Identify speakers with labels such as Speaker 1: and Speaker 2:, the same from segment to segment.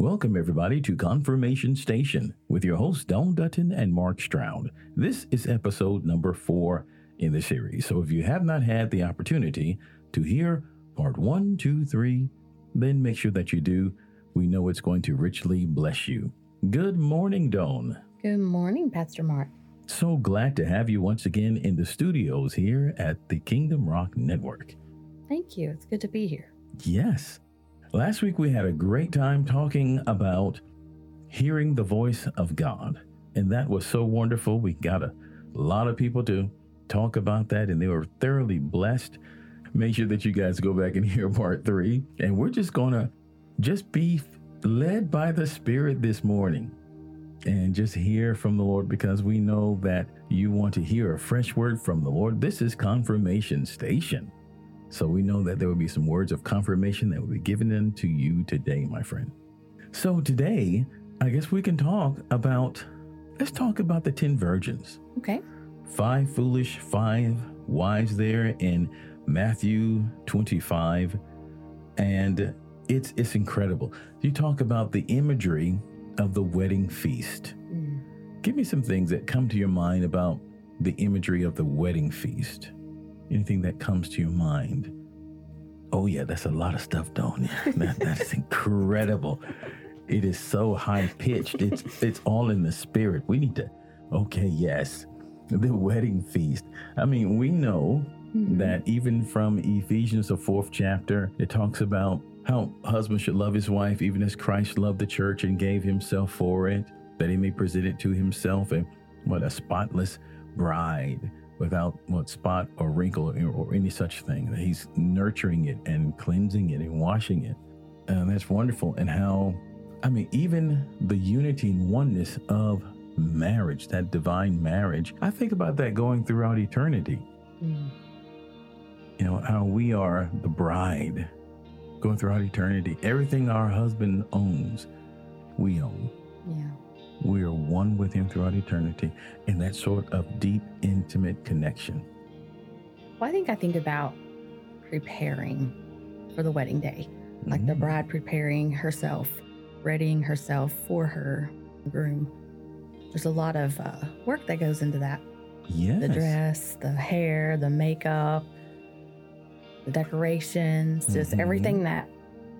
Speaker 1: Welcome, everybody, to Confirmation Station with your hosts, Dawn Dutton and Mark Stroud. This is episode number four in the series. So if you have not had the opportunity to hear part one, two, three, then make sure that you do. We know it's going to richly bless you. Good morning, Dawn.
Speaker 2: Good morning, Pastor Mark.
Speaker 1: So glad to have you once again in the studios here at the Kingdom Rock Network.
Speaker 2: Thank you. It's good to be here.
Speaker 1: Yes. Last week we had a great time talking about hearing the voice of God. And that was so wonderful. We got a lot of people to talk about that, and they were thoroughly blessed. Make sure that you guys go back and hear part three. And we're just going to just be led by the Spirit this morning and just hear from the Lord because we know that you want to hear a fresh word from the Lord. This is Confirmation Station. So we know that there will be some words of confirmation that will be given unto you today, my friend. So today, I guess we can talk about, let's talk about the 10 virgins.
Speaker 2: Okay.
Speaker 1: Five foolish, five wise there in Matthew 25. And it's it's incredible. You talk about the imagery of the wedding feast.
Speaker 2: Mm.
Speaker 1: Give me some things that come to your mind about the imagery of the wedding feast. Anything that comes to your mind. Oh yeah, that's a lot of stuff, don't? That, that is incredible. It is so high pitched. It's it's all in the spirit. We need to. Okay, yes, the wedding feast. I mean, we know
Speaker 2: Mhm.
Speaker 1: that even from Ephesians, the fourth chapter, it talks about how husband should love his wife, even as Christ loved the church and gave himself for it, that he may present it to himself and what a spotless bride without what spot or wrinkle or, or any such thing. That he's nurturing it and cleansing it and washing it. And that's wonderful. And how, I mean, even the unity and oneness of marriage, that divine marriage, I think about that going throughout eternity
Speaker 2: Mm.
Speaker 1: you know, how we are the bride going throughout eternity. Everything our husband owns, we own.
Speaker 2: Yeah.
Speaker 1: We are one with him throughout eternity in that sort of deep, intimate connection.
Speaker 2: Well, I think I think about preparing for the wedding day, like the
Speaker 1: Mm.
Speaker 2: bride preparing herself, readying herself for her groom. There's a lot of uh, work that goes into that
Speaker 1: Yes.
Speaker 2: the dress, the hair, the makeup, the decorations, just
Speaker 1: Mhm.
Speaker 2: everything that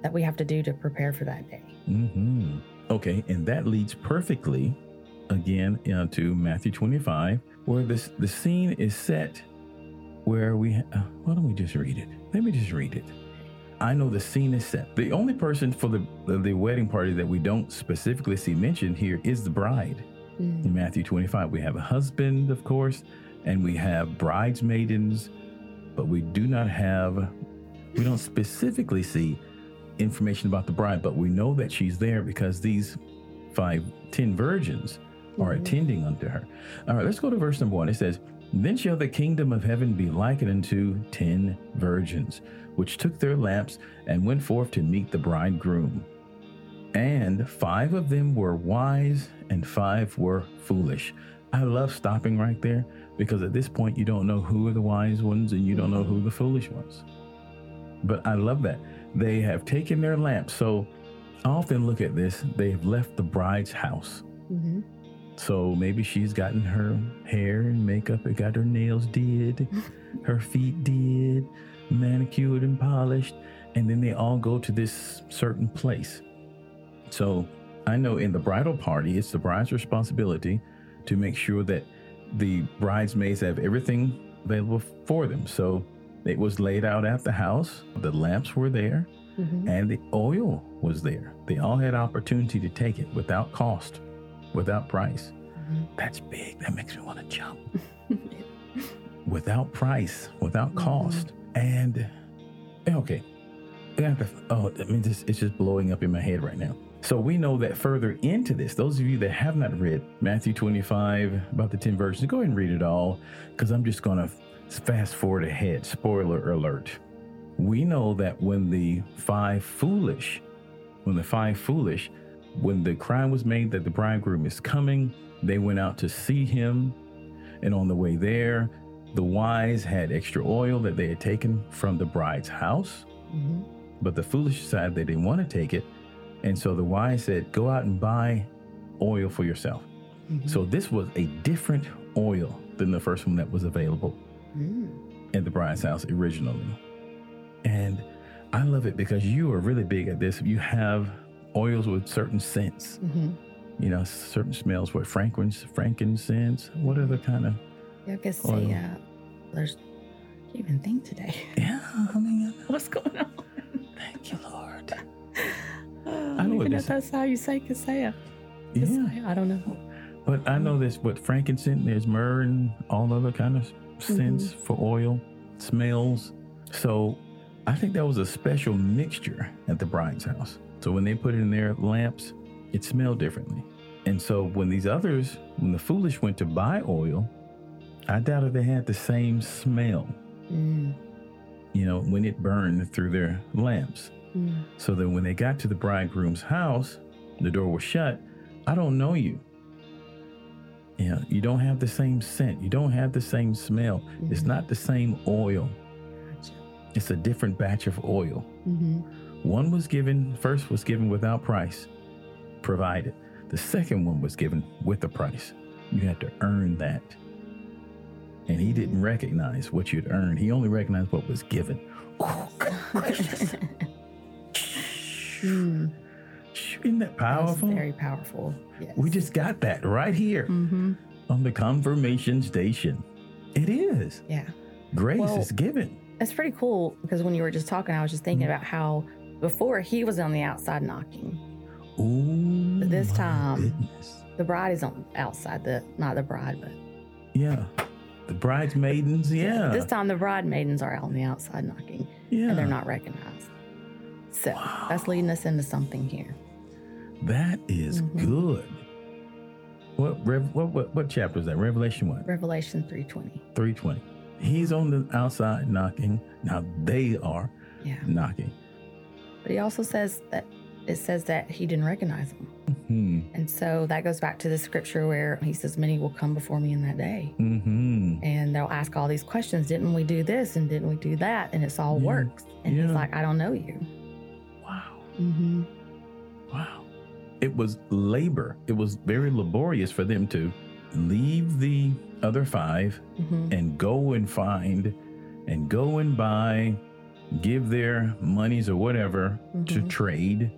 Speaker 2: that we have to do to prepare for that day.
Speaker 1: hmm Okay, and that leads perfectly again into Matthew 25, where this the scene is set where we. Uh, why don't we just read it? Let me just read it. I know the scene is set. The only person for the the, wedding party that we don't specifically see mentioned here is the bride.
Speaker 2: Mm.
Speaker 1: In Matthew 25, we have a husband, of course, and we have bridesmaidens, but we do not have. We don't specifically see information about the bride, but we know that she's there because these five, ten virgins are
Speaker 2: Mhm.
Speaker 1: attending unto her. All right, let's go to verse number one. It says, Then shall the kingdom of heaven be likened unto ten virgins, which took their lamps and went forth to meet the bridegroom. And five of them were wise, and five were foolish. I love stopping right there because at this point you don't know who are the wise ones and you don't know who the foolish ones. But I love that. They have taken their lamps. So I often look at this. They have left the bride's house.
Speaker 2: Mhm.
Speaker 1: So maybe she's gotten her hair and makeup, and got her nails did, her feet did, manicured and polished, and then they all go to this certain place. So I know in the bridal party, it's the bride's responsibility to make sure that the bridesmaids have everything available for them. So it was laid out at the house, the lamps were there,
Speaker 2: Mhm.
Speaker 1: and the oil was there. They all had opportunity to take it without cost, without price.
Speaker 2: Mhm.
Speaker 1: That's big. That makes me want to jump. without price, without cost. And okay. Have to- Oh, I mean, this it's just blowing up in my head right now. So we know that further into this, those of you that have not read Matthew 25, about the 10 verses, go ahead and read it all, because I'm just going to fast forward ahead. Spoiler alert. We know that when the five foolish, when the five foolish, when the cry was made that the bridegroom is coming, they went out to see him. And on the way there, the wise had extra oil that they had taken from the bride's house.
Speaker 2: Mhm.
Speaker 1: But the foolish decided they didn't want to take it. And so the wise said, Go out and buy oil for yourself.
Speaker 2: Mhm.
Speaker 1: So this was a different oil than the first one that was available
Speaker 2: Mm.
Speaker 1: at the bride's house originally. And I love it because you are really big at this. You have oils with certain scents,
Speaker 2: Mhm.
Speaker 1: you know, certain smells. What frankincense, frankincense? What other kind of?
Speaker 2: Yeah, I guess
Speaker 1: Oil.
Speaker 2: say, uh, there's, I can't even think today.
Speaker 1: Yeah, I mean,
Speaker 2: What's going on?
Speaker 1: thank you, Lord.
Speaker 2: I don't even know if that's how you say Cassia.
Speaker 1: Yeah,
Speaker 2: I don't know.
Speaker 1: but I know this. What frankincense? There's myrrh and all other kind of scents for oil, smells. So I think that was a special mixture at the bride's house. So when they put it in their lamps, it smelled differently. And so when these others, when the foolish went to buy oil, I doubt if they had the same smell,
Speaker 2: Mm.
Speaker 1: you know, when it burned through their lamps.
Speaker 2: Mm.
Speaker 1: So that when they got to the bridegroom's house, the door was shut. I don't know you. Yeah, you don't have the same scent. You don't have the same smell. It's
Speaker 2: Mhm.
Speaker 1: not the same oil.
Speaker 2: Gotcha.
Speaker 1: It's a different batch of oil.
Speaker 2: Mhm.
Speaker 1: One was given, first was given without price, provided. The second one was given with a price. You had to earn that. And he didn't recognize what you'd earned. He only recognized what was given. Oh, gracious.
Speaker 2: Mm.
Speaker 1: Isn't that
Speaker 2: That
Speaker 1: powerful?
Speaker 2: very powerful. Yes.
Speaker 1: We just got that right here
Speaker 2: Mm-hmm.
Speaker 1: on the confirmation station. It is.
Speaker 2: Yeah.
Speaker 1: Grace
Speaker 2: Well-
Speaker 1: is given.
Speaker 2: It's pretty cool because when you were just talking, I was just thinking
Speaker 1: Mhm.
Speaker 2: about how before he was on the outside knocking.
Speaker 1: Ooh.
Speaker 2: But this time-
Speaker 1: Goodness.
Speaker 2: The bride is on outside the not the bride, but
Speaker 1: Yeah. The bridesmaidens, yeah.
Speaker 2: This time the bride maidens are out on the outside knocking
Speaker 1: yeah.
Speaker 2: and they're not recognized. So
Speaker 1: Wow.
Speaker 2: that's leading us into something here.
Speaker 1: That is
Speaker 2: Mhm.
Speaker 1: good. What, what what what chapter is that? Revelation one.
Speaker 2: Revelation three twenty.
Speaker 1: 320. He's on the outside knocking. Now they are
Speaker 2: Yeah.
Speaker 1: knocking.
Speaker 2: But he also says that it says that he didn't recognize them.
Speaker 1: Hmm.
Speaker 2: And so that goes back to the scripture where he says, Many will come before me in that day.
Speaker 1: Mm-hmm.
Speaker 2: And they'll ask all these questions. Didn't we do this? And didn't we do that? And it's all
Speaker 1: Yeah.
Speaker 2: works. And
Speaker 1: Yeah.
Speaker 2: he's like, I don't know you.
Speaker 1: Wow.
Speaker 2: Mm-hmm.
Speaker 1: Wow. It was labor. It was very laborious for them to leave the other five
Speaker 2: Mm-hmm.
Speaker 1: and go and find and go and buy, give their monies or whatever to
Speaker 2: Mhm.
Speaker 1: trade,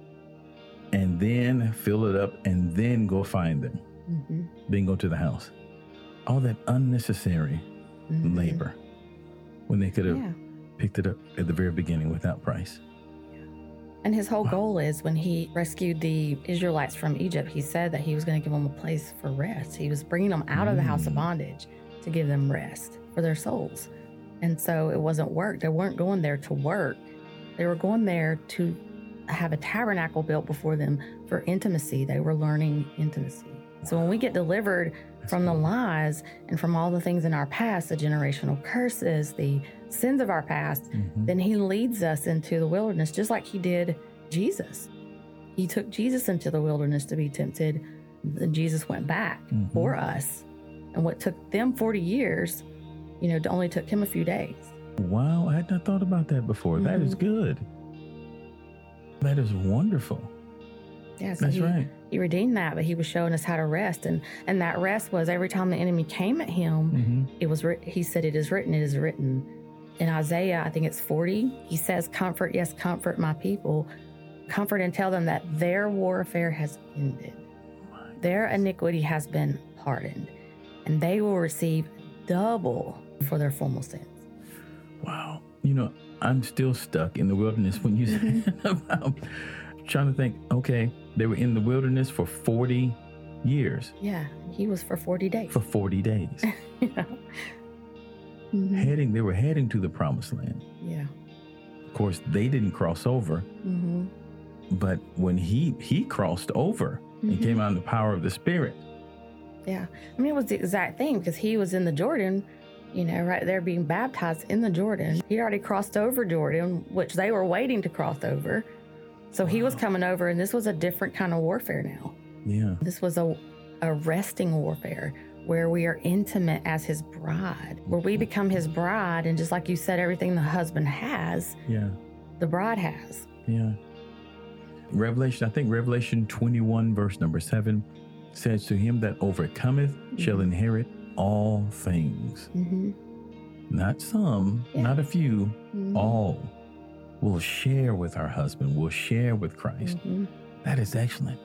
Speaker 1: and then fill it up and then go find them.
Speaker 2: Mm-hmm.
Speaker 1: Then go to the house. All that unnecessary
Speaker 2: Mhm.
Speaker 1: labor when they could have
Speaker 2: Yeah.
Speaker 1: picked it up at the very beginning without price.
Speaker 2: And his whole
Speaker 1: Wow.
Speaker 2: goal is when he rescued the Israelites from Egypt, he said that he was going to give them a place for rest. He was bringing them out of the house of
Speaker 1: Mm.
Speaker 2: bondage to give them rest for their souls. And so it wasn't work. They weren't going there to work, they were going there to have a tabernacle built before them for intimacy. They were learning intimacy. So when we get delivered from the lies and from all the things in our past, the generational curses, the sins of our past,
Speaker 1: Mhm.
Speaker 2: then he leads us into the wilderness just like he did Jesus. He took Jesus into the wilderness to be tempted. Then Jesus went back
Speaker 1: Mhm.
Speaker 2: for us. And what took them 40 years, you know, only took him a few days.
Speaker 1: Wow, I had not thought about that before. That is
Speaker 2: Mhm.
Speaker 1: good. That is wonderful.
Speaker 2: Yeah, so
Speaker 1: That's
Speaker 2: he,
Speaker 1: right.
Speaker 2: He redeemed that, but he was showing us how to rest. And and that rest was every time the enemy came at him,
Speaker 1: hmm
Speaker 2: it was he said it is written, it is written. In Isaiah, I think it's 40, he says, Comfort, yes, comfort my people. Comfort and tell them that their warfare has ended. Their iniquity has been pardoned, and they will receive double for their former sins.
Speaker 1: Wow. You know, I'm still stuck in the wilderness when you said about trying to think, okay, they were in the wilderness for 40 years,
Speaker 2: Yeah, he was for 40 days.
Speaker 1: for 40 days.
Speaker 2: yeah. Mhm.
Speaker 1: heading, they were heading to the promised land.
Speaker 2: Yeah.
Speaker 1: Of course, they didn't cross over,
Speaker 2: hmm
Speaker 1: but when he he crossed over and
Speaker 2: Mhm.
Speaker 1: came out in the power of the Spirit.
Speaker 2: Yeah. I mean, it was the exact thing because he was in the Jordan, you know, right there being baptized in the Jordan. He already crossed over Jordan, which they were waiting to cross over. So he was coming over, and this was a different kind of warfare now.
Speaker 1: Yeah.
Speaker 2: This was a, a resting warfare where we are intimate as his bride, where we become his bride. And just like you said, everything the husband has,
Speaker 1: Yeah.
Speaker 2: the bride has.
Speaker 1: Yeah. Revelation, I think Revelation 21, verse number 7 says, To him that overcometh shall
Speaker 2: Mhm.
Speaker 1: inherit all things.
Speaker 2: hmm
Speaker 1: Not some,
Speaker 2: Yeah.
Speaker 1: not a few,
Speaker 2: Mhm.
Speaker 1: all. We'll share with our husband, we'll share with Christ.
Speaker 2: Mhm.
Speaker 1: That is excellent.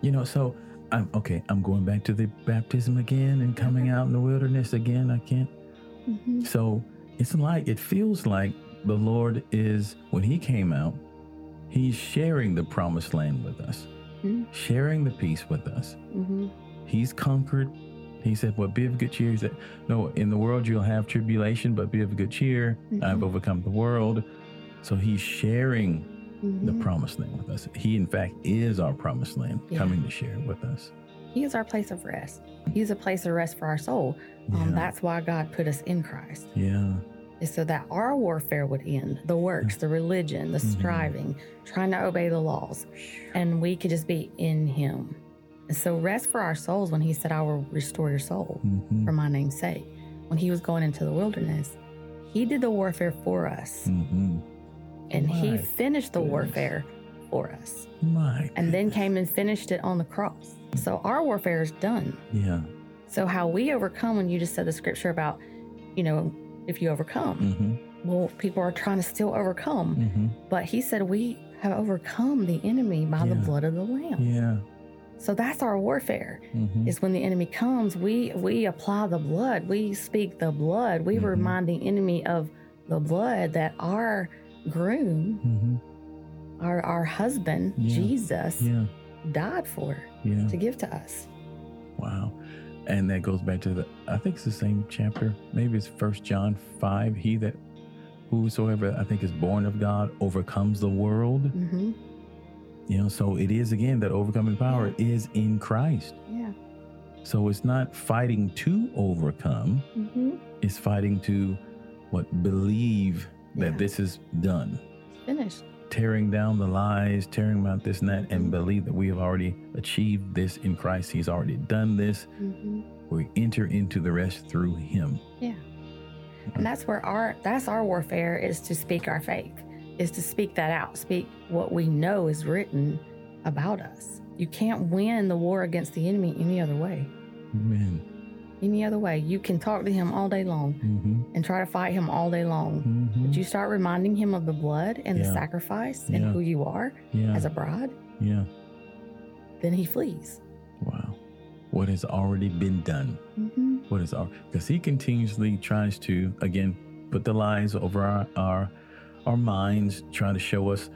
Speaker 1: You know, so I'm okay. I'm going back to the baptism again and coming out in the wilderness again. I can't.
Speaker 2: Mhm.
Speaker 1: So it's like, it feels like the Lord is, when He came out, He's sharing the promised land with us,
Speaker 2: Mhm.
Speaker 1: sharing the peace with us.
Speaker 2: Mhm.
Speaker 1: He's conquered. He said, Well, be of good cheer. He said, No, in the world you'll have tribulation, but be of good cheer. I've
Speaker 2: Mhm.
Speaker 1: overcome the world. So He's sharing the
Speaker 2: Mhm.
Speaker 1: promised land with us. He, in fact, is our promised land,
Speaker 2: Yeah.
Speaker 1: coming to share it with us.
Speaker 2: He is our place of rest. He's a place of rest for our soul. Um,
Speaker 1: Yeah.
Speaker 2: That's why God put us in Christ,
Speaker 1: Yeah.
Speaker 2: is so that our warfare would end the works, the religion, the
Speaker 1: Mhm.
Speaker 2: striving, trying to obey the laws, and we could just be in Him. And so, rest for our souls when He said, I will restore your soul
Speaker 1: Mhm.
Speaker 2: for my name's sake. When He was going into the wilderness, He did the warfare for us,
Speaker 1: Mhm.
Speaker 2: And He finished the
Speaker 1: goodness.
Speaker 2: warfare for us,
Speaker 1: My.
Speaker 2: and then came and finished it on the cross. So, our warfare is done.
Speaker 1: Yeah.
Speaker 2: So how we overcome when you just said the scripture about, you know, if you overcome.
Speaker 1: Mm-hmm.
Speaker 2: Well, people are trying to still overcome.
Speaker 1: Mm-hmm.
Speaker 2: But he said we have overcome the enemy by the blood of the lamb.
Speaker 1: Yeah.
Speaker 2: So that's our warfare.
Speaker 1: Mm-hmm.
Speaker 2: Is when the enemy comes, we we apply the blood. We speak the blood. We
Speaker 1: Mhm.
Speaker 2: remind the enemy of the blood that our groom,
Speaker 1: Mm-hmm.
Speaker 2: our our husband,
Speaker 1: Yeah.
Speaker 2: Jesus,
Speaker 1: Yeah.
Speaker 2: died for
Speaker 1: Yeah.
Speaker 2: to give to us.
Speaker 1: Wow. And that goes back to the I think it's the same chapter. Maybe it's first John five. He that whosoever I think is born of God overcomes the world.
Speaker 2: hmm
Speaker 1: You know, so it is again that overcoming power is in Christ.
Speaker 2: Yeah.
Speaker 1: So it's not fighting to overcome,
Speaker 2: hmm
Speaker 1: it's fighting to what believe that
Speaker 2: Yeah.
Speaker 1: this is done.
Speaker 2: Finished.
Speaker 1: Tearing down the lies, tearing out this and that, and
Speaker 2: Mhm.
Speaker 1: believe that we have already achieved this in Christ. He's already done this.
Speaker 2: hmm
Speaker 1: We enter into the rest through Him.
Speaker 2: Yeah. And that's where our that's our warfare is to speak our faith, is to speak that out, speak what we know is written about us. You can't win the war against the enemy any other way.
Speaker 1: Amen.
Speaker 2: Any other way. You can talk to him all day long
Speaker 1: Mm-hmm.
Speaker 2: and try to fight him all day long.
Speaker 1: Mm-hmm.
Speaker 2: But you start reminding him of the blood and the sacrifice and
Speaker 1: Yeah.
Speaker 2: who you are
Speaker 1: yeah.
Speaker 2: as a bride,
Speaker 1: yeah.
Speaker 2: then he flees.
Speaker 1: Wow. What has already been done.
Speaker 2: hmm
Speaker 1: What is our because he continuously tries to again put the lies over our our our minds, trying to show us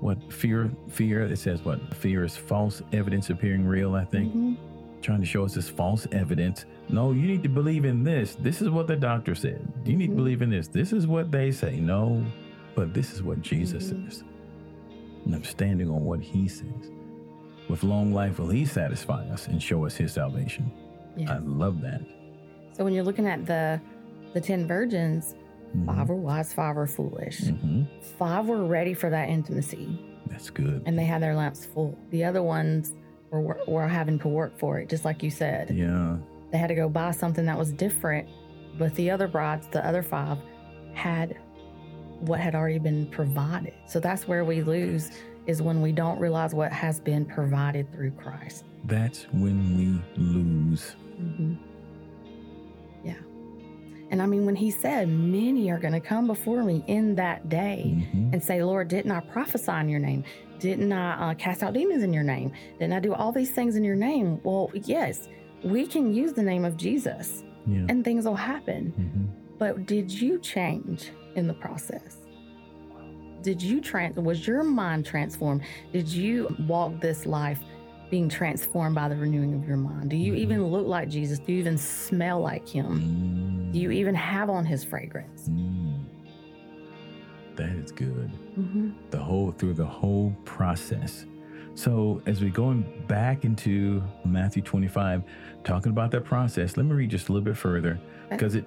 Speaker 1: what fear fear it says what fear is false evidence appearing real, I think.
Speaker 2: hmm
Speaker 1: Trying to show us this false evidence. No, you need to believe in this. This is what the doctor said. You need to
Speaker 2: Mhm.
Speaker 1: believe in this. This is what they say. No, but this is what Jesus
Speaker 2: Mhm.
Speaker 1: says. And I'm standing on what he says. With long life will he satisfy us and show us his salvation.
Speaker 2: Yes.
Speaker 1: I love that.
Speaker 2: so when you're looking at the the ten virgins,
Speaker 1: Mhm.
Speaker 2: five were wise, five were foolish.
Speaker 1: Mhm.
Speaker 2: Five were ready for that intimacy
Speaker 1: That's good.
Speaker 2: and they had their lamps full. The other ones were, were having to work for it, just like you said.
Speaker 1: yeah.
Speaker 2: They had to go buy something that was different, but the other brides, the other five, had what had already been provided. So that's where we lose is when we don't realize what has been provided through Christ.
Speaker 1: That's when we lose.
Speaker 2: hmm Yeah. And I mean, when he said, Many are going to come before me in that day
Speaker 1: Mhm.
Speaker 2: and say, Lord, didn't I prophesy in your name? Didn't I uh, cast out demons in your name? Didn't I do all these things in your name? Well, yes, we can use the name of Jesus
Speaker 1: Yeah.
Speaker 2: and things will happen.
Speaker 1: Mhm.
Speaker 2: But did you change in the process? Did you trans? Was your mind transformed? Did you walk this life being transformed by the renewing of your mind? Do you
Speaker 1: Mhm.
Speaker 2: even look like Jesus? Do you even smell like Him?
Speaker 1: Mm.
Speaker 2: Do you even have on His fragrance?
Speaker 1: Mm. That is good.
Speaker 2: hmm
Speaker 1: The whole through the whole process. So as we're going back into Matthew 25, talking about that process, let me read just a little bit further because it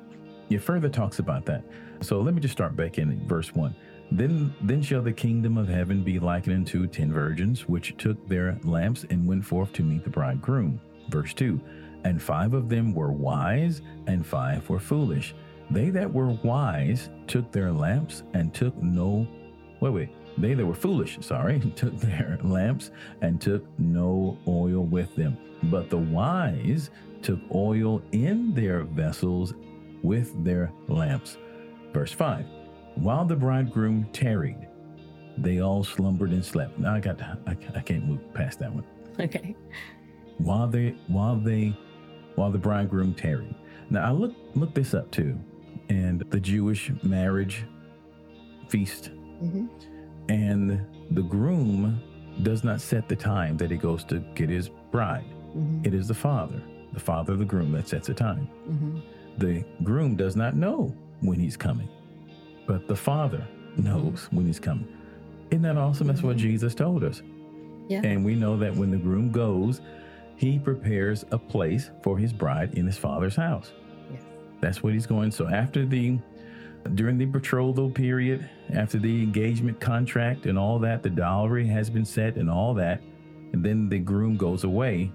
Speaker 1: it further talks about that. So let me just start back in verse one. Then then shall the kingdom of heaven be likened unto ten virgins, which took their lamps and went forth to meet the bridegroom. Verse two. And five of them were wise, and five were foolish. They that were wise took their lamps and took no wait, wait. They that were foolish, sorry, took their lamps and took no oil with them. But the wise took oil in their vessels with their lamps. Verse 5 While the bridegroom tarried, they all slumbered and slept. Now I got, to, I, I can't move past that one.
Speaker 2: Okay.
Speaker 1: While they, while they, while the bridegroom tarried. Now I look, look this up too, and the Jewish marriage feast,
Speaker 2: hmm
Speaker 1: and the groom does not set the time that he goes to get his bride.
Speaker 2: hmm
Speaker 1: It is the father, the father of the groom, that sets the time.
Speaker 2: hmm
Speaker 1: The groom does not know when he's coming, but the father knows when he's coming. Isn't that awesome? That's what
Speaker 2: Mhm.
Speaker 1: Jesus told us.
Speaker 2: Yeah.
Speaker 1: And we know that when the groom goes, he prepares a place for his bride in his father's house.
Speaker 2: Yes.
Speaker 1: That's what he's going. So after the during the betrothal period, after the engagement contract and all that, the dowry has been set and all that, and then the groom goes away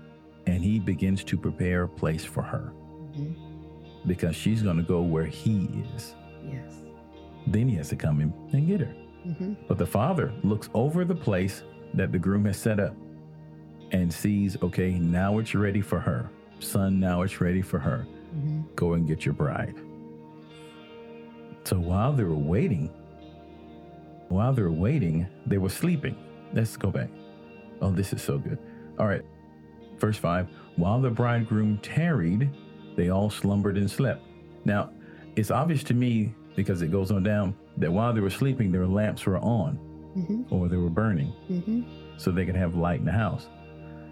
Speaker 1: and he begins to prepare a place for her
Speaker 2: hmm
Speaker 1: because she's going to go where he is.
Speaker 2: Yes.
Speaker 1: Then he has to come in and get her.
Speaker 2: hmm
Speaker 1: But the father looks over the place that the groom has set up and sees, okay, now it's ready for her. Son, now it's ready for her.
Speaker 2: hmm
Speaker 1: Go and get your bride. So while they were waiting, while they were waiting, they were sleeping. Let's go back. Oh, this is so good. All right. Verse 5 While the bridegroom tarried, they all slumbered and slept. Now, it's obvious to me because it goes on down that while they were sleeping, their lamps were on
Speaker 2: hmm
Speaker 1: or they were burning
Speaker 2: hmm
Speaker 1: so they could have light in the house.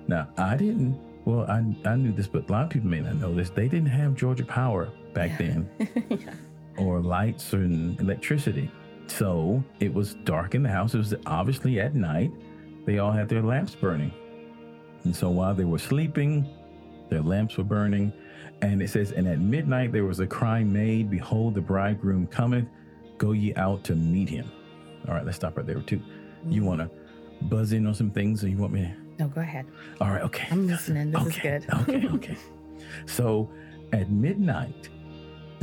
Speaker 1: Now, I didn't, well, I, I knew this, but a lot of people may not know this. They didn't have Georgia Power back
Speaker 2: Yeah.
Speaker 1: then
Speaker 2: yeah.
Speaker 1: Or lights and electricity. So it was dark in the house. It was obviously at night. They all had their lamps burning. And so while they were sleeping, their lamps were burning. And it says, And at midnight there was a cry made, Behold, the bridegroom cometh, go ye out to meet him. All right, let's stop right there too. You
Speaker 2: Mhm.
Speaker 1: want to buzz in on some things or you want me to?
Speaker 2: No, go ahead.
Speaker 1: All right, okay.
Speaker 2: I'm listening. This is
Speaker 1: okay,
Speaker 2: good.
Speaker 1: okay, okay. So at midnight,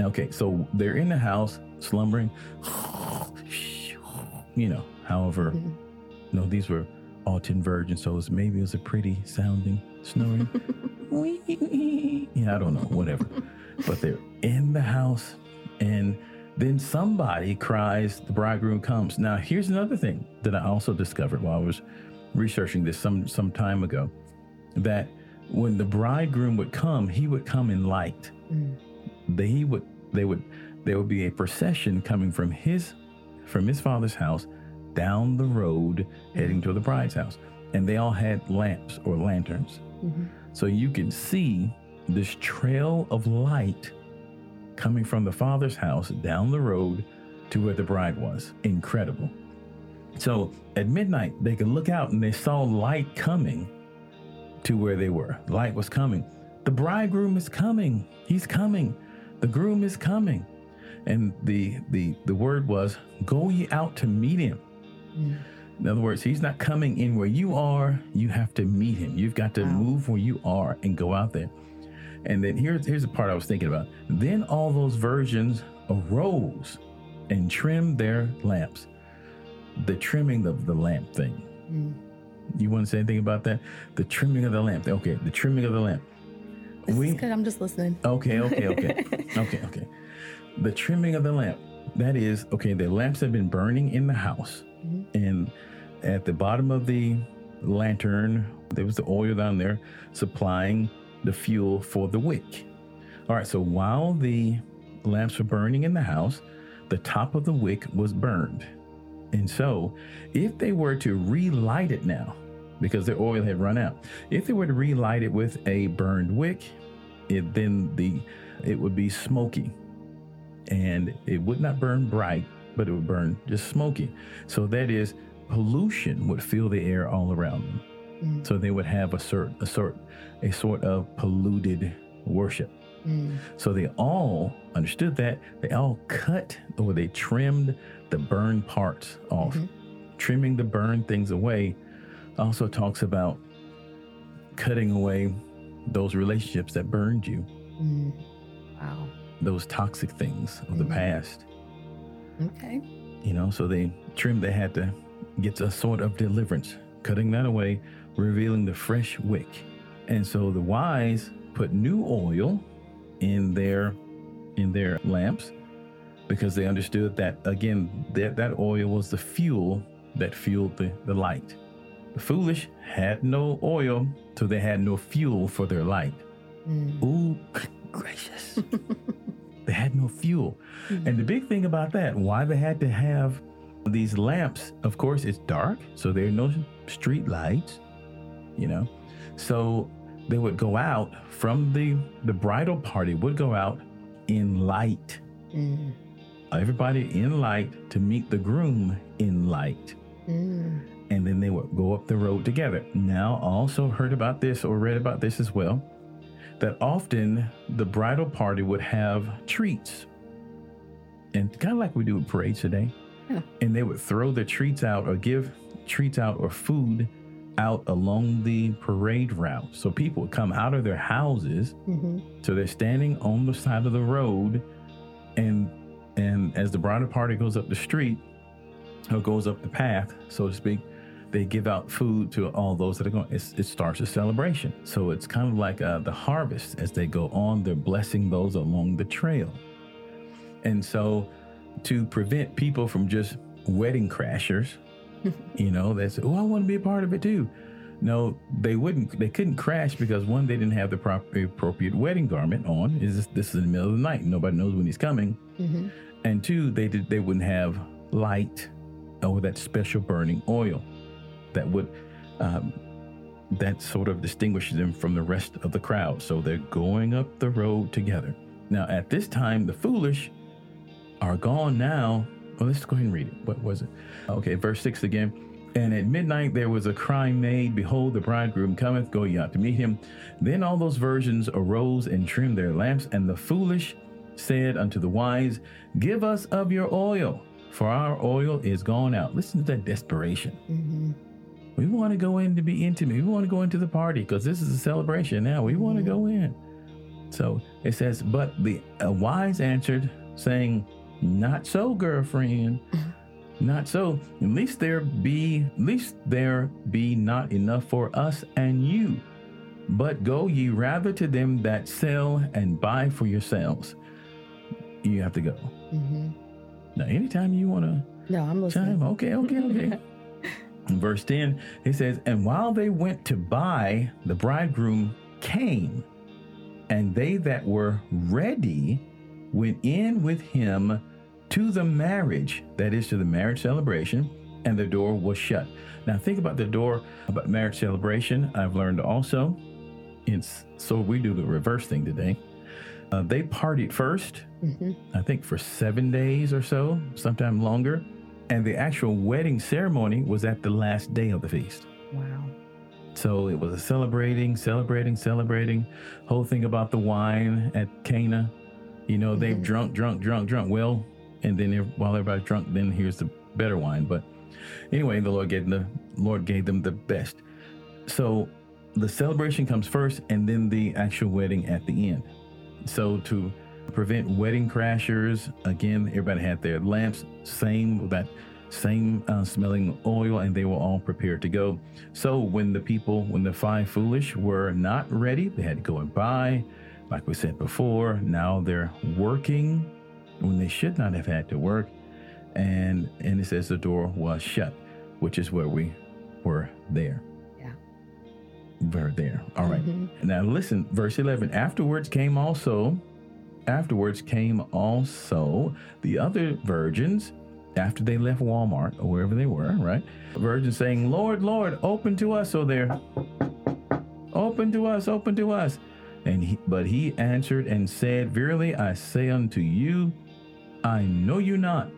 Speaker 1: okay, so they're in the house slumbering. You know, however,
Speaker 2: Mhm.
Speaker 1: no, these were all 10 virgins, so it was, maybe it was a pretty sounding snoring. yeah, I don't know, whatever. But they're in the house, and then somebody cries, The bridegroom comes. Now, here's another thing that I also discovered while I was researching this some, some time ago that when the bridegroom would come, he would come in light.
Speaker 2: Mm.
Speaker 1: They he would they would there would be a procession coming from his from his father's house down the road heading to the bride's house. And they all had lamps or lanterns.
Speaker 2: Mhm.
Speaker 1: So you can see this trail of light coming from the father's house down the road to where the bride was. Incredible. So at midnight, they could look out and they saw light coming to where they were. Light was coming. The bridegroom is coming. He's coming. The groom is coming. And the the the word was, "Go ye out to meet him."
Speaker 2: Mm.
Speaker 1: In other words, he's not coming in where you are. You have to meet him. You've got to
Speaker 2: Wow.
Speaker 1: move where you are and go out there. And then here's here's the part I was thinking about. Then all those virgins arose and trimmed their lamps. The trimming of the lamp thing.
Speaker 2: Mm.
Speaker 1: You want to say anything about that? The trimming of the lamp. Okay, the trimming of the lamp.
Speaker 2: This
Speaker 1: We-
Speaker 2: is good. I'm just listening.
Speaker 1: Okay, okay, okay. okay, okay. The trimming of the lamp. That is, okay, the lamps have been burning in the house.
Speaker 2: Mhm.
Speaker 1: And at the bottom of the lantern, there was the oil down there supplying the fuel for the wick. All right, so while the lamps were burning in the house, the top of the wick was burned. And so, if they were to relight it now, because the oil had run out, if they were to relight it with a burned wick, it then the it would be smoky, and it would not burn bright, but it would burn just smoky. So that is pollution would fill the air all around them.
Speaker 2: Mm.
Speaker 1: So they would have a sort a sort a sort of polluted worship.
Speaker 2: Mm.
Speaker 1: So they all understood that. They all cut or they trimmed the burned parts off.
Speaker 2: Mhm.
Speaker 1: Trimming the burned things away also talks about cutting away those relationships that burned you,
Speaker 2: Mm. Wow.
Speaker 1: those toxic things of the
Speaker 2: Mhm.
Speaker 1: past.
Speaker 2: Okay.
Speaker 1: You know, so they trim they had to get a sort of deliverance, cutting that away, revealing the fresh wick. And so the wise put new oil in their in their lamps because they understood that again that, that oil was the fuel that fueled the, the light. The foolish had no oil, so they had no fuel for their light.
Speaker 2: Mm.
Speaker 1: Ooh, gracious. they had no fuel. And the big thing about that, why they had to have these lamps, of course, it's dark, so there are no street lights, you know. So they would go out from the the bridal party would go out in light.
Speaker 2: Mm.
Speaker 1: Everybody in light to meet the groom in light.
Speaker 2: Mm.
Speaker 1: And then they would go up the road together. Now, also heard about this or read about this as well that often the bridal party would have treats, and kind of like we do with parades today.
Speaker 2: Yeah.
Speaker 1: And they would throw the treats out or give treats out or food out along the parade route. So people would come out of their houses
Speaker 2: hmm
Speaker 1: so they're standing on the side of the road, and and as the bridal party goes up the street or goes up the path, so to speak, they give out food to all those that are going. It's, it starts a celebration. So it's kind of like uh, the harvest as they go on. They're blessing those along the trail, and so to prevent people from just wedding crashers, you know, that's oh I want to be a part of it too. No, they wouldn't. They couldn't crash because one, they didn't have the proper appropriate wedding garment on. Is this, this is in the middle of the night? Nobody knows when he's coming.
Speaker 2: hmm
Speaker 1: And two, they did. They wouldn't have light or that special burning oil that would um, that sort of distinguishes them from the rest of the crowd. So they're going up the road together. Now, at this time, the foolish are gone now. Well, let's go ahead and read it. What was it? Okay, verse 6 again. And at midnight there was a cry made, Behold, the bridegroom cometh, go ye out to meet him. Then all those virgins arose and trimmed their lamps, and the foolish said unto the wise, Give us of your oil, for our oil is gone out. Listen to that desperation.
Speaker 2: hmm
Speaker 1: We want to go in to be intimate. We want to go into the party because this is a celebration now. We want to go in. So it says, But the wise answered, saying, Not so, girlfriend. Not so. At least there be, at least there be not enough for us and you. But go ye rather to them that sell and buy for yourselves. You have to go.
Speaker 2: hmm
Speaker 1: Now, anytime you want to
Speaker 2: No, I'm listening.
Speaker 1: Chime. Okay, okay, okay. In verse 10, it says, And while they went to buy, the bridegroom came, and they that were ready went in with him to the marriage, that is to the marriage celebration, and the door was shut. Now, think about the door about marriage celebration. I've learned also, it's so we do the reverse thing today. Uh, they partied first,
Speaker 2: hmm
Speaker 1: I think for seven days or so, sometime longer. And the actual wedding ceremony was at the last day of the feast.
Speaker 2: Wow.
Speaker 1: So it was a celebrating, celebrating, celebrating. Whole thing about the wine at Cana. You know, they've
Speaker 2: Mhm.
Speaker 1: drunk, drunk, drunk, drunk. Well, and then while everybody's drunk, then here's the better wine. But anyway, the Lord gave them the Lord gave them the best. So the celebration comes first, and then the actual wedding at the end. So to prevent wedding crashers, again, everybody had their lamps, same that same uh, smelling oil, and they were all prepared to go. So when the people, when the five foolish were not ready, they had to go and buy. Like we said before, now they're working when they should not have had to work. And and it says the door was shut, which is where we were there.
Speaker 2: Yeah.
Speaker 1: We're there. All right.
Speaker 2: Mhm.
Speaker 1: Now listen, verse 11. Afterwards came also, afterwards came also the other virgins after they left Walmart or wherever they were, right? Virgins saying, Lord, Lord, open to us. So they're, open to us, open to us. And he, but he answered and said, Verily I say unto you, I know you not.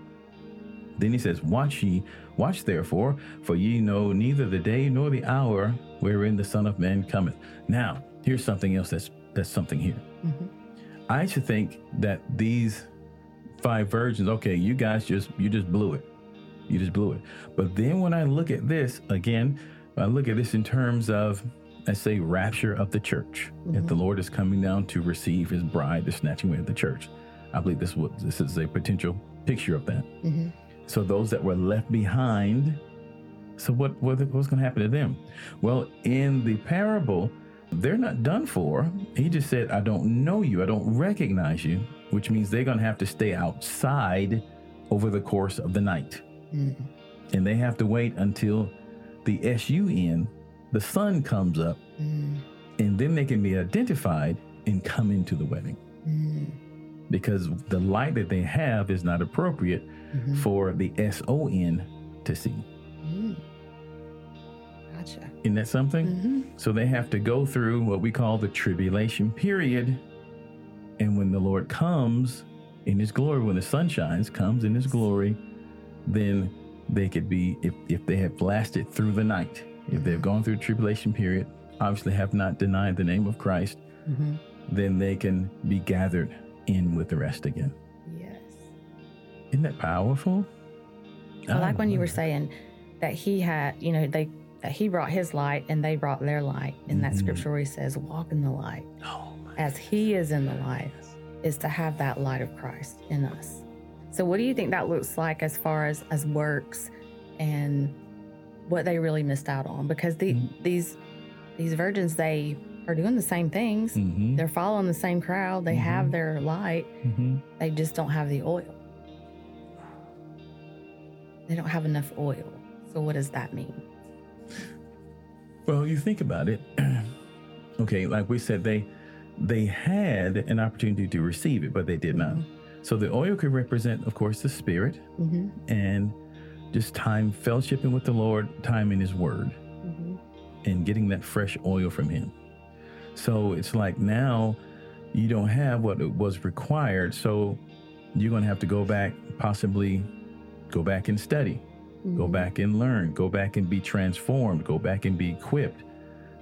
Speaker 1: Then he says, Watch ye, watch therefore, for ye know neither the day nor the hour wherein the Son of Man cometh. Now, here's something else that's that's something here.
Speaker 2: Mhm.
Speaker 1: I should think that these five virgins, okay, you guys just you just blew it. You just blew it. But then when I look at this again, I look at this in terms of I say rapture of the church. If the Lord is coming down to receive his bride, the snatching away of the church. I believe this what this is a potential picture of that.
Speaker 2: hmm
Speaker 1: So those that were left behind So what, what what's going to happen to them? Well, in the parable, they're not done for. He just said, "I don't know you. I don't recognize you," which means they're going to have to stay outside over the course of the night,
Speaker 2: Mm.
Speaker 1: and they have to wait until the sun, the sun comes up,
Speaker 2: Mm.
Speaker 1: and then they can be identified and come into the wedding
Speaker 2: Mm.
Speaker 1: because the light that they have is not appropriate
Speaker 2: Mhm.
Speaker 1: for the son to see.
Speaker 2: Gotcha.
Speaker 1: Isn't that something?
Speaker 2: hmm
Speaker 1: So they have to go through what we call the tribulation period. And when the Lord comes in his glory, when the sun shines, comes in his glory, then they could be, if, if they have lasted through the night, if they've gone through the tribulation period, obviously have not denied the name of Christ,
Speaker 2: hmm
Speaker 1: then they can be gathered in with the rest again.
Speaker 2: Yes.
Speaker 1: Isn't that powerful?
Speaker 2: I like when you were saying that he had, you know, they he brought his light and they brought their light. In that
Speaker 1: Mhm.
Speaker 2: scripture where he says, "Walk in the light,
Speaker 1: Oh,
Speaker 2: as He is in the light," is to have that light of Christ in us. So, what do you think that looks like as far as as works and what they really missed out on? Because the,
Speaker 1: Mhm.
Speaker 2: these these virgins, they are doing the same things.
Speaker 1: Mm-hmm.
Speaker 2: They're following the same crowd. They have
Speaker 1: Mhm.
Speaker 2: their light.
Speaker 1: Mm-hmm.
Speaker 2: They just don't have the oil. They don't have enough oil. So, what does that mean?
Speaker 1: Well, you think about it. okay, like we said, they they had an opportunity to receive it, but they did not. So the oil could represent, of course, the spirit
Speaker 2: Mm-hmm.
Speaker 1: and just time fellowshipping with the Lord, time in His Word,
Speaker 2: Mm-hmm.
Speaker 1: and getting that fresh oil from Him. So it's like now you don't have what was required, so you're going to have to go back, possibly go back and study. Go back and learn. Go back and be transformed. Go back and be equipped.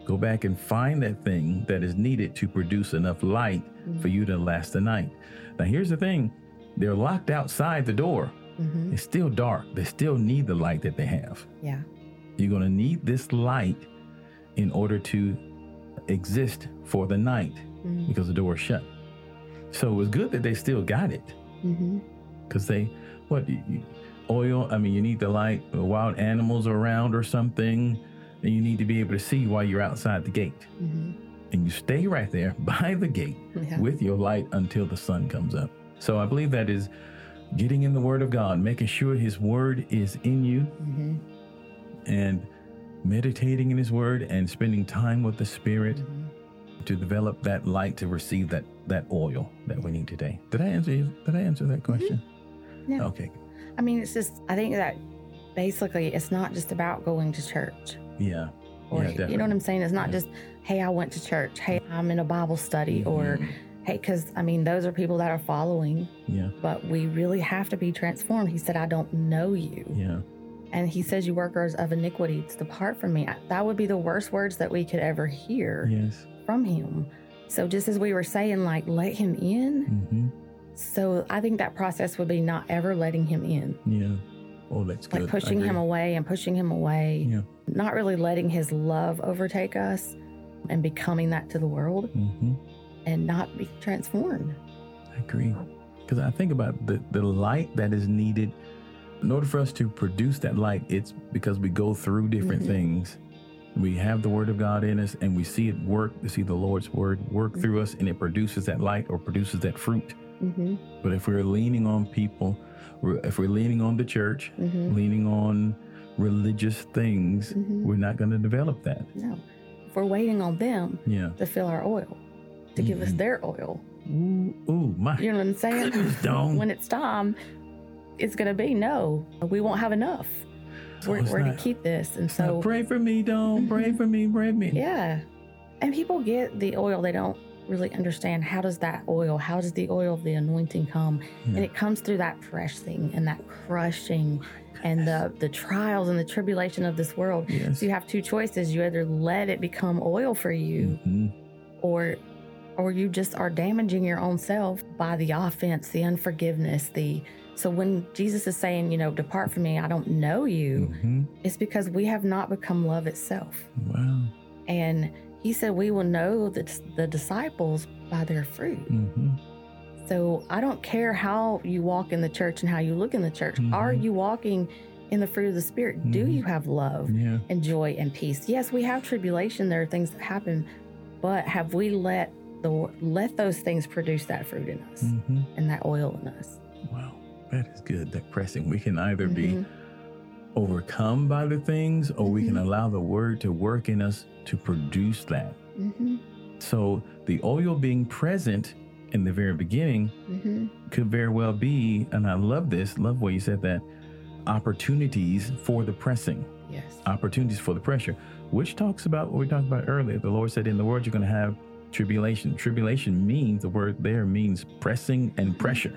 Speaker 1: Go back and find that thing that is needed to produce enough light for you to last the night. Now, here's the thing they're locked outside the door.
Speaker 2: Mm-hmm.
Speaker 1: It's still dark. They still need the light that they have.
Speaker 2: Yeah.
Speaker 1: You're going to need this light in order to exist for the night
Speaker 2: Mm-hmm.
Speaker 1: because the door is shut. So it was good that they still got it
Speaker 2: Mm-hmm.
Speaker 1: because they what you- oil i mean you need the light wild animals around or something and you need to be able to see while you're outside the gate
Speaker 2: Mm-hmm.
Speaker 1: and you stay right there by the gate
Speaker 2: Yeah.
Speaker 1: with your light until the sun comes up so i believe that is getting in the word of god making sure his word is in you
Speaker 2: Mm-hmm.
Speaker 1: and meditating in his word and spending time with the spirit
Speaker 2: Mm-hmm.
Speaker 1: to develop that light to receive that that oil that we need today did i answer you did i answer that question
Speaker 2: Yeah.
Speaker 1: okay
Speaker 2: I mean, it's just, I think that basically it's not just about going to church.
Speaker 1: yeah
Speaker 2: Or,
Speaker 1: Yeah,
Speaker 2: you know what. I'm saying? It's not
Speaker 1: Yeah.
Speaker 2: just, hey, I went to church. Hey, I'm in a Bible study. Or,
Speaker 1: Mhm.
Speaker 2: hey, because I mean, those are people that are following,
Speaker 1: yeah
Speaker 2: but we really have to be transformed. He said, I don't know you.
Speaker 1: yeah
Speaker 2: And he says, You workers of iniquity, depart from me. That would be the worst words that we could ever hear
Speaker 1: yes
Speaker 2: from him. So, just as we were saying, like, let him in.
Speaker 1: mm-hmm.
Speaker 2: So, I think that process would be not ever letting him in,
Speaker 1: Yeah. Oh, that's good.
Speaker 2: like pushing him away and pushing him away,
Speaker 1: Yeah.
Speaker 2: not really letting his love overtake us and becoming that to the world
Speaker 1: Mm-hmm.
Speaker 2: and not be transformed.
Speaker 1: I agree. Because I think about the, the light that is needed in order for us to produce that light, it's because we go through different
Speaker 2: Mhm.
Speaker 1: things. We have the word of God in us and we see it work, we see the Lord's word work
Speaker 2: Mm-hmm.
Speaker 1: through us and it produces that light or produces that fruit.
Speaker 2: Mm-hmm.
Speaker 1: But if we're leaning on people, if we're leaning on the church,
Speaker 2: Mm-hmm.
Speaker 1: leaning on religious things,
Speaker 2: Mhm.
Speaker 1: we're not going to develop that.
Speaker 2: No. If we're waiting on them
Speaker 1: Yeah.
Speaker 2: to fill our oil, to give us
Speaker 1: Mhm.
Speaker 2: their oil,
Speaker 1: Ooh, ooh, my
Speaker 2: you know what I'm saying?
Speaker 1: goodness,
Speaker 2: when it's time, it's going to be no, we won't have enough.
Speaker 1: So
Speaker 2: we're we're to keep this. And
Speaker 1: So
Speaker 2: so,
Speaker 1: pray for me, don't pray for me, pray for me.
Speaker 2: yeah. And people get the oil, they don't really understand how does that oil, how does the oil of the anointing come? And it comes through that pressing and that crushing and the, the trials and the tribulation of this world.
Speaker 1: Yes.
Speaker 2: So you have two choices. You either let it become oil for you
Speaker 1: Mhm.
Speaker 2: or or you just are damaging your own self by the offense, the unforgiveness, the so when Jesus is saying, you know, depart from me, I don't know you,
Speaker 1: Mhm.
Speaker 2: it's because we have not become love itself.
Speaker 1: Wow.
Speaker 2: And he said we will know the, the disciples by their fruit.
Speaker 1: hmm
Speaker 2: So I don't care how you walk in the church and how you look in the church.
Speaker 1: Mhm.
Speaker 2: Are you walking in the fruit of the Spirit? Do
Speaker 1: Mhm.
Speaker 2: you have love
Speaker 1: Yeah.
Speaker 2: and joy and peace? Yes, we have tribulation. There are things that happen, but have we let the let those things produce that fruit in us
Speaker 1: hmm
Speaker 2: and that oil in us?
Speaker 1: Wow. That is good. That pressing. We can either be
Speaker 2: Mhm.
Speaker 1: Overcome by the things or we can
Speaker 2: Mhm.
Speaker 1: allow the word to work in us to produce that.
Speaker 2: Mhm.
Speaker 1: So the oil being present in the very beginning
Speaker 2: Mhm.
Speaker 1: could very well be, and I love this, love what you said that, opportunities for the pressing,
Speaker 2: Yes.
Speaker 1: opportunities for the pressure, which talks about what we talked about earlier. The Lord said, In the world, you're going to have tribulation. Tribulation means, the word there means pressing and pressure.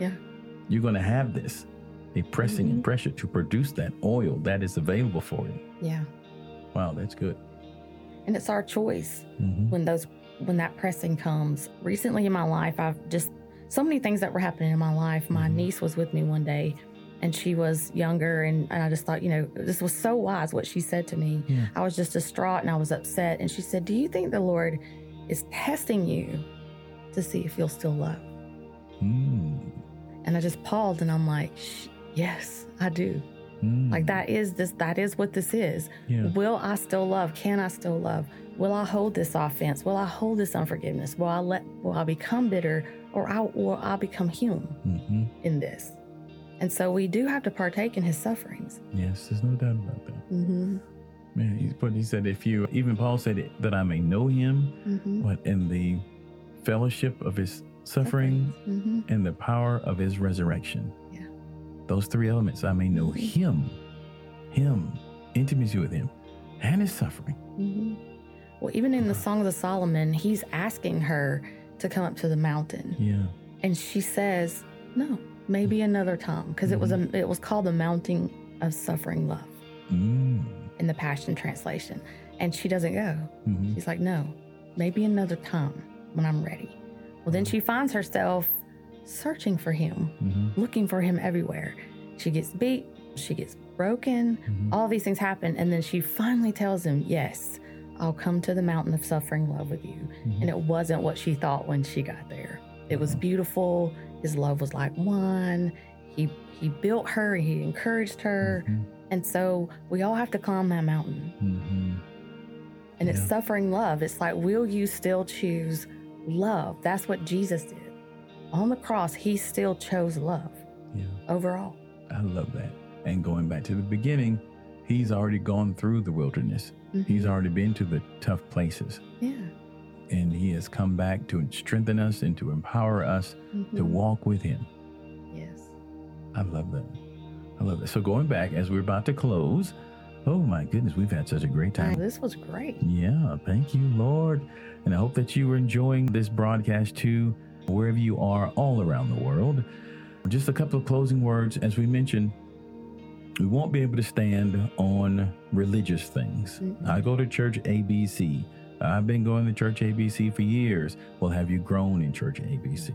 Speaker 2: Yeah.
Speaker 1: You're going to have this, a pressing and
Speaker 2: Mhm.
Speaker 1: pressure to produce that oil that is available for you.
Speaker 2: Yeah.
Speaker 1: Wow, that's good.
Speaker 2: And it's our choice
Speaker 1: hmm
Speaker 2: when those when that pressing comes. Recently in my life, I've just so many things that were happening in my life. My
Speaker 1: Mhm.
Speaker 2: niece was with me one day and she was younger and, and I just thought, you know, this was so wise what she said to me.
Speaker 1: Yeah.
Speaker 2: I was just distraught and I was upset. And she said, Do you think the Lord is testing you to see if you'll still love?
Speaker 1: Mm.
Speaker 2: And I just paused and I'm like, "Sh- Yes, I do.
Speaker 1: Mm.
Speaker 2: Like that is this that is what this is.
Speaker 1: Yeah.
Speaker 2: Will I still love? Can I still love? Will I hold this offense? Will I hold this unforgiveness? Will I let will I become bitter or I will I become human
Speaker 1: hmm
Speaker 2: in this? And so we do have to partake in his sufferings.
Speaker 1: Yes, there's no doubt about that.
Speaker 2: Mm-hmm.
Speaker 1: Man, he, but he said, if you, even Paul said it, that I may know him,
Speaker 2: Mm-hmm.
Speaker 1: but in the fellowship of his suffering
Speaker 2: Mm-hmm.
Speaker 1: and the power of his resurrection. Those three elements, I may know
Speaker 2: Mhm.
Speaker 1: him, him, intimacy with him, and his suffering.
Speaker 2: Mm-hmm. Well, even in the Songs of Solomon, he's asking her to come up to the mountain,
Speaker 1: Yeah.
Speaker 2: and she says, "No, maybe another time," because it was a it was called the mounting of suffering love
Speaker 1: Mm.
Speaker 2: in the Passion Translation, and she doesn't go.
Speaker 1: hmm
Speaker 2: She's like, no, maybe another time when I'm ready. Well, then she finds herself searching for him,
Speaker 1: hmm
Speaker 2: looking for him everywhere. She gets beat, she gets broken,
Speaker 1: hmm
Speaker 2: all these things happen. And then she finally tells him, yes, I'll come to the mountain of suffering love with you. And it wasn't what she thought when she got there. It was beautiful. His love was like one. He he built her, he encouraged her. And so we all have to climb that mountain.
Speaker 1: hmm
Speaker 2: And it's suffering love. It's like, will you still choose love? That's what Jesus did. On the cross, he still chose love
Speaker 1: Yeah.
Speaker 2: overall.
Speaker 1: I love that. And going back to the beginning, he's already gone through the wilderness. He's already been to the tough places.
Speaker 2: yeah.
Speaker 1: And he has come back to strengthen us and to empower us to
Speaker 2: Mhm.
Speaker 1: walk with him.
Speaker 2: Yes.
Speaker 1: I love that. I love that. So going back as we're about to close, oh my goodness, we've had such a great
Speaker 2: Oh,
Speaker 1: time.
Speaker 2: this was great.
Speaker 1: Yeah, thank you, Lord. And I hope that you are enjoying this broadcast too, wherever you are all around the world. Just a couple of closing words. As we mentioned, we won't be able to stand on religious things.
Speaker 2: Mm-mm.
Speaker 1: I go to church ABC. I've been going to church ABC for years. Well, have you grown in church ABC?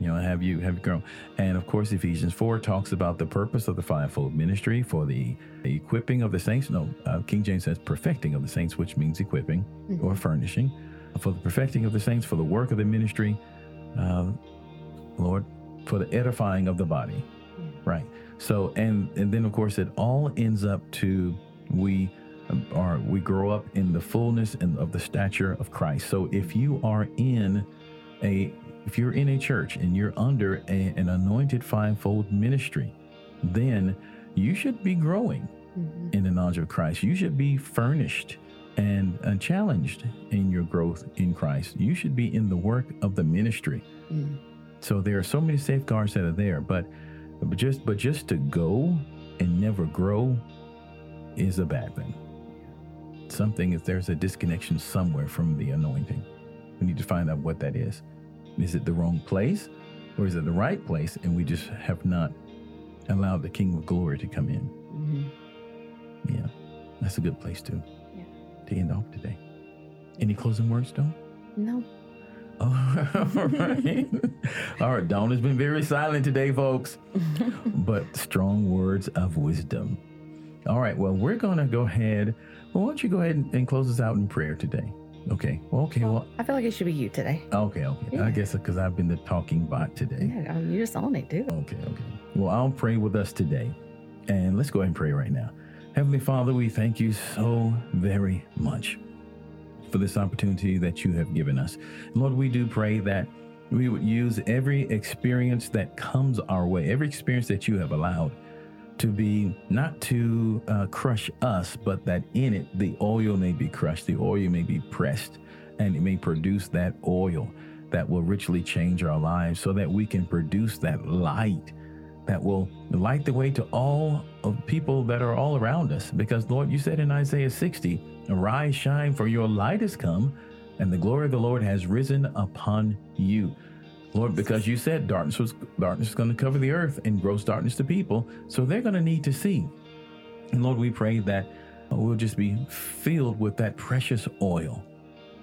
Speaker 1: You know, have you have you grown? And of course, Ephesians 4 talks about the purpose of the fivefold ministry for the equipping of the saints. No, uh, King James says perfecting of the saints, which means equipping
Speaker 2: Mhm.
Speaker 1: or furnishing. For the perfecting of the saints, for the work of the ministry, uh, Lord, for the edifying of the body.
Speaker 2: Yeah.
Speaker 1: Right. So, and and then of course, it all ends up to we um, are we grow up in the fullness and of the stature of Christ. So, if you are in a if you're in a church and you're under a, an anointed fivefold ministry, then you should be growing
Speaker 2: Mhm.
Speaker 1: in the knowledge of Christ. You should be furnished and uh, challenged in your growth in Christ. You should be in the work of the ministry.
Speaker 2: Mm.
Speaker 1: So there are so many safeguards that are there, but but just but just to go and never grow is a bad thing. Something if there's a disconnection somewhere from the anointing. We need to find out what that is. Is it the wrong place or is it the right place and we just have not allowed the King of Glory to come in?
Speaker 2: Mhm.
Speaker 1: Yeah. That's a good place to
Speaker 2: Yeah.
Speaker 1: To end off today. Any closing words, Dawn?
Speaker 2: No.
Speaker 1: Oh, all right. all right. Dawn has been very silent today, folks, but strong words of wisdom. All right. Well, we're going to go ahead. Well, why don't you go ahead and, and close us out in prayer today? Okay. Well, okay. Well,
Speaker 2: I feel like it should be you today.
Speaker 1: okay. Okay.
Speaker 2: Yeah.
Speaker 1: I guess because I've been the talking bot today.
Speaker 2: Yeah, you're just on it, dude.
Speaker 1: Okay, okay. Well, I'll pray with us today. And let's go ahead and pray right now. Heavenly Father, we thank you so very much for this opportunity that you have given us. Lord, we do pray that we would use every experience that comes our way, every experience that you have allowed to be not to uh, crush us, but that in it the oil may be crushed, the oil may be pressed, and it may produce that oil that will richly change our lives so that we can produce that light that will light the way to all of people that are all around us. Because, Lord, you said in Isaiah 60, Arise, shine, for your light has come, and the glory of the Lord has risen upon you. Lord, because you said darkness was darkness is going to cover the earth and gross darkness to people, so they're going to need to see. And Lord, we pray that we'll just be filled with that precious oil.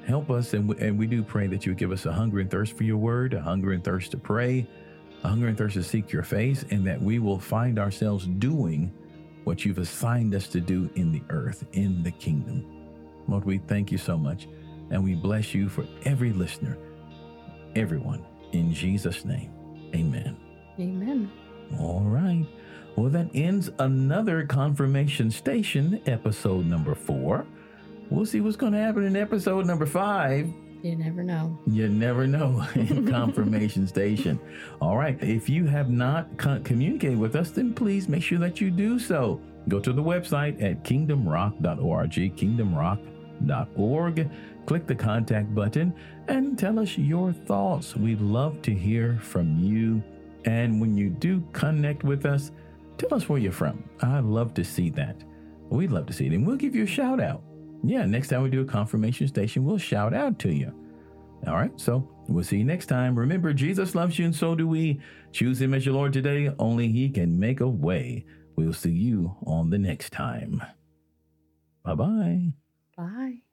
Speaker 1: Help us, and we, and we do pray that you give us a hunger and thirst for your word, a hunger and thirst to pray, hunger and thirst to seek your face, and that we will find ourselves doing what you've assigned us to do in the earth, in the kingdom. Lord, we thank you so much, and we bless you for every listener, everyone in Jesus' name, amen.
Speaker 2: Amen.
Speaker 1: All right. Well, that ends another Confirmation Station, episode number four. We'll see what's going to happen in episode number five.
Speaker 2: You never know.
Speaker 1: You never know Confirmation Station. All right. If you have not con- communicated with us, then please make sure that you do so. Go to the website at kingdomrock.org, kingdomrock.org click the contact button and tell us your thoughts. We'd love to hear from you. And when you do connect with us, tell us where you're from. I'd love to see that. We'd love to see it. And we'll give you a shout out. Yeah, next time we do a confirmation station, we'll shout out to you. All right, so we'll see you next time. Remember, Jesus loves you, and so do we. Choose Him as your Lord today. Only He can make a way. We'll see you on the next time. Bye-bye.
Speaker 2: Bye.